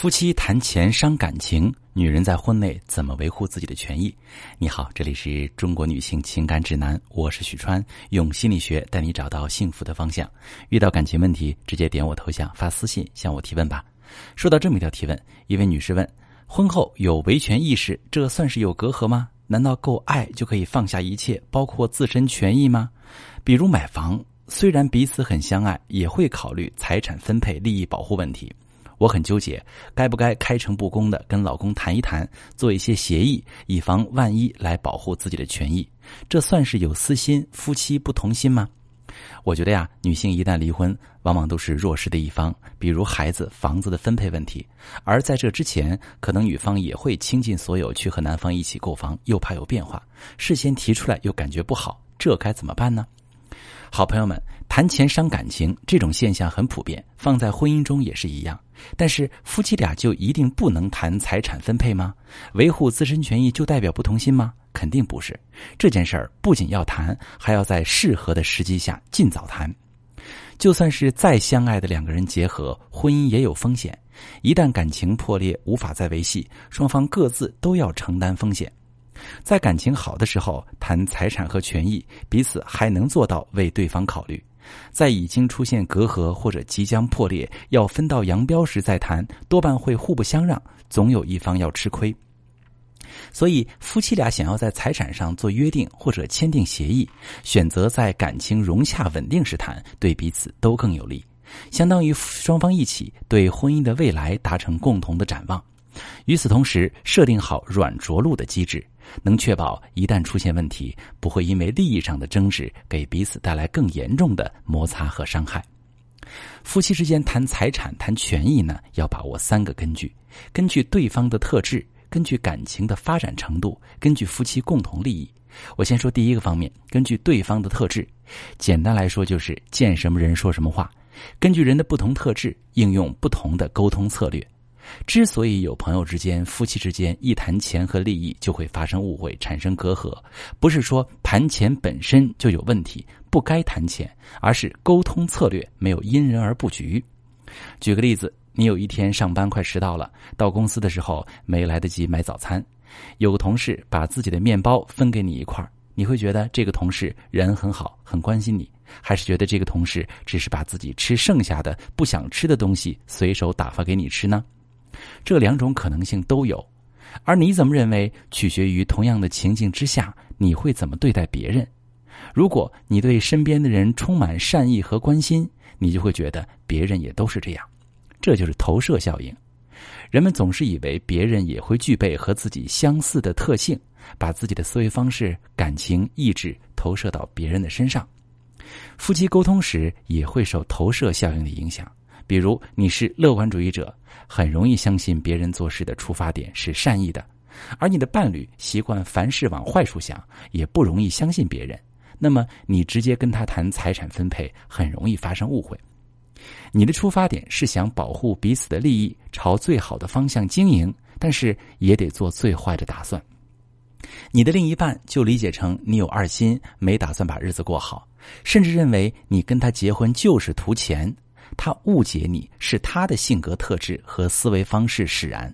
夫妻谈钱伤感情，女人在婚内怎么维护自己的权益？你好，这里是中国女性情感指南，我是许川，用心理学带你找到幸福的方向。遇到感情问题，直接点我头像发私信向我提问吧。说到这么一条提问，一位女士问：婚后有维权意识，这算是有隔阂吗？难道够爱就可以放下一切，包括自身权益吗？比如买房，虽然彼此很相爱，也会考虑财产分配、利益保护问题。我很纠结，该不该开诚布公的跟老公谈一谈，做一些协议，以防万一来保护自己的权益。这算是有私心，夫妻不同心吗？我觉得呀，女性一旦离婚，往往都是弱势的一方，比如孩子、房子的分配问题。而在这之前，可能女方也会倾尽所有去和男方一起购房，又怕有变化，事先提出来又感觉不好，这该怎么办呢？好朋友们，谈钱伤感情这种现象很普遍，放在婚姻中也是一样。但是夫妻俩就一定不能谈财产分配吗？维护自身权益就代表不同心吗？肯定不是。这件事儿不仅要谈，还要在适合的时机下尽早谈。就算是再相爱的两个人结合，婚姻也有风险。一旦感情破裂，无法再维系，双方各自都要承担风险。在感情好的时候谈财产和权益，彼此还能做到为对方考虑；在已经出现隔阂或者即将破裂要分道扬镳时再谈，多半会互不相让，总有一方要吃亏。所以，夫妻俩想要在财产上做约定或者签订协议，选择在感情融洽稳定时谈，对彼此都更有利，相当于双方一起对婚姻的未来达成共同的展望。与此同时，设定好软着陆的机制。能确保一旦出现问题，不会因为利益上的争执给彼此带来更严重的摩擦和伤害。夫妻之间谈财产、谈权益呢，要把握三个根据：根据对方的特质，根据感情的发展程度，根据夫妻共同利益。我先说第一个方面，根据对方的特质。简单来说，就是见什么人说什么话，根据人的不同特质，应用不同的沟通策略。之所以有朋友之间、夫妻之间一谈钱和利益就会发生误会、产生隔阂，不是说谈钱本身就有问题，不该谈钱，而是沟通策略没有因人而布局。举个例子，你有一天上班快迟到了，到公司的时候没来得及买早餐，有个同事把自己的面包分给你一块儿你会觉得这个同事人很好，很关心你，还是觉得这个同事只是把自己吃剩下的不想吃的东西随手打发给你吃呢？这两种可能性都有，而你怎么认为，取决于同样的情境之下，你会怎么对待别人。如果你对身边的人充满善意和关心，你就会觉得别人也都是这样，这就是投射效应。人们总是以为别人也会具备和自己相似的特性，把自己的思维方式、感情、意志投射到别人的身上。夫妻沟通时也会受投射效应的影响。比如你是乐观主义者，很容易相信别人做事的出发点是善意的；而你的伴侣习惯凡事往坏处想，也不容易相信别人。那么你直接跟他谈财产分配，很容易发生误会。你的出发点是想保护彼此的利益，朝最好的方向经营，但是也得做最坏的打算。你的另一半就理解成你有二心，没打算把日子过好，甚至认为你跟他结婚就是图钱。他误解你是他的性格特质和思维方式使然，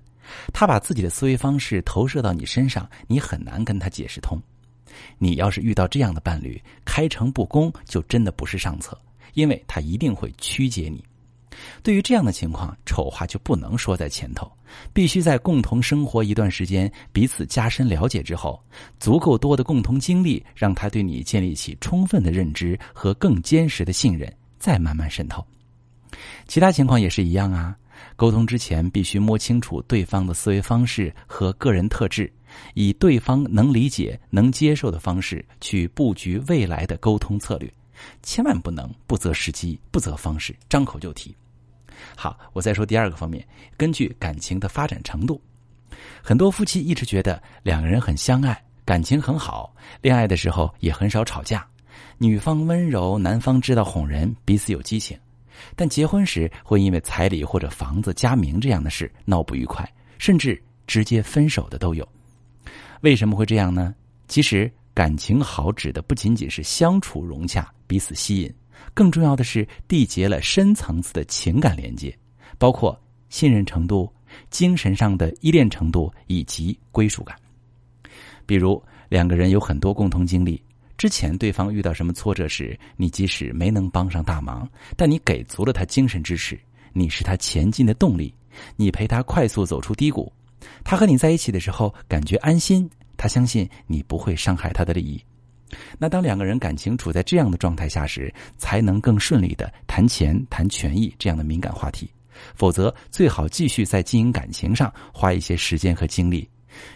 他把自己的思维方式投射到你身上，你很难跟他解释通。你要是遇到这样的伴侣，开诚布公就真的不是上策，因为他一定会曲解你。对于这样的情况，丑话就不能说在前头，必须在共同生活一段时间，彼此加深了解之后，足够多的共同经历，让他对你建立起充分的认知和更坚实的信任，再慢慢渗透。其他情况也是一样啊。沟通之前必须摸清楚对方的思维方式和个人特质，以对方能理解、能接受的方式去布局未来的沟通策略，千万不能不择时机、不择方式，张口就提。好，我再说第二个方面，根据感情的发展程度，很多夫妻一直觉得两个人很相爱，感情很好，恋爱的时候也很少吵架，女方温柔，男方知道哄人，彼此有激情。但结婚时会因为彩礼或者房子加名这样的事闹不愉快，甚至直接分手的都有。为什么会这样呢？其实感情好指的不仅仅是相处融洽、彼此吸引，更重要的是缔结了深层次的情感连接，包括信任程度、精神上的依恋程度以及归属感。比如两个人有很多共同经历，之前对方遇到什么挫折时，你即使没能帮上大忙，但你给足了他精神支持，你是他前进的动力，你陪他快速走出低谷。他和你在一起的时候感觉安心，他相信你不会伤害他的利益。那当两个人感情处在这样的状态下时，才能更顺利的谈钱、谈权益这样的敏感话题。否则，最好继续在经营感情上花一些时间和精力，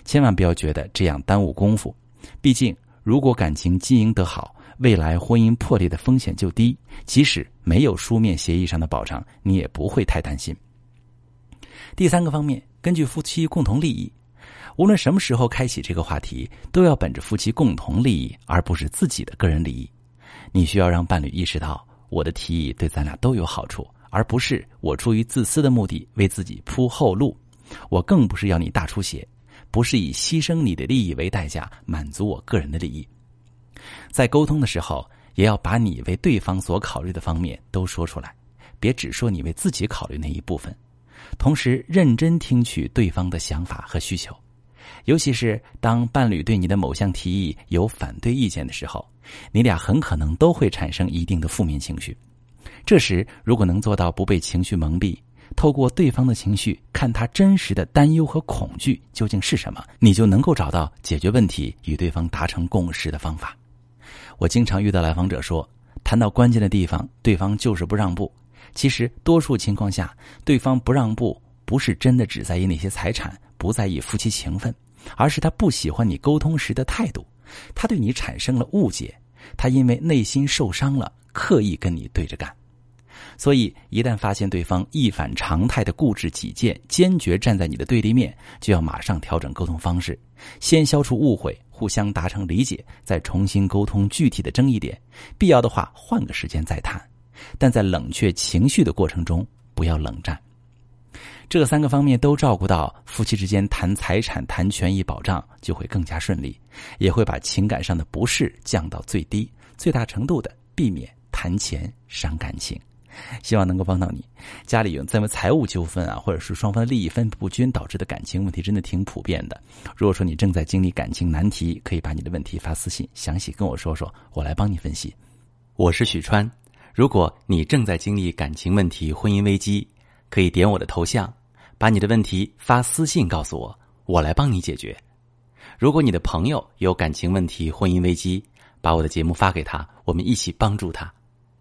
千万不要觉得这样耽误功夫。毕竟，如果感情经营得好，未来婚姻破裂的风险就低。即使没有书面协议上的保障，你也不会太担心。第三个方面，根据夫妻共同利益，无论什么时候开启这个话题，都要本着夫妻共同利益，而不是自己的个人利益。你需要让伴侣意识到，我的提议对咱俩都有好处。而不是我出于自私的目的为自己铺后路，我更不是要你大出血，不是以牺牲你的利益为代价满足我个人的利益。在沟通的时候，也要把你为对方所考虑的方面都说出来，别只说你为自己考虑那一部分。同时，认真听取对方的想法和需求，尤其是当伴侣对你的某项提议有反对意见的时候，你俩很可能都会产生一定的负面情绪。这时，如果能做到不被情绪蒙蔽，透过对方的情绪看他真实的担忧和恐惧究竟是什么，你就能够找到解决问题、与对方达成共识的方法。我经常遇到来访者说，谈到关键的地方，对方就是不让步。其实，多数情况下，对方不让步不是真的只在意那些财产，不在意夫妻情分，而是他不喜欢你沟通时的态度，他对你产生了误解，他因为内心受伤了，刻意跟你对着干。所以，一旦发现对方一反常态的固执己见，坚决站在你的对立面，就要马上调整沟通方式，先消除误会，互相达成理解，再重新沟通具体的争议点。必要的话，换个时间再谈。但在冷却情绪的过程中，不要冷战。这三个方面都照顾到，夫妻之间谈财产、谈权益保障就会更加顺利，也会把情感上的不适降到最低，最大程度的避免谈钱伤感情。希望能够帮到你。家里有这么财务纠纷啊，或者是双方利益分配不均导致的感情问题，真的挺普遍的。如果说你正在经历感情难题，可以把你的问题发私信，详细跟我说说，我来帮你分析。我是许川。如果你正在经历感情问题、婚姻危机，可以点我的头像，把你的问题发私信告诉我，我来帮你解决。如果你的朋友有感情问题、婚姻危机，把我的节目发给他，我们一起帮助他。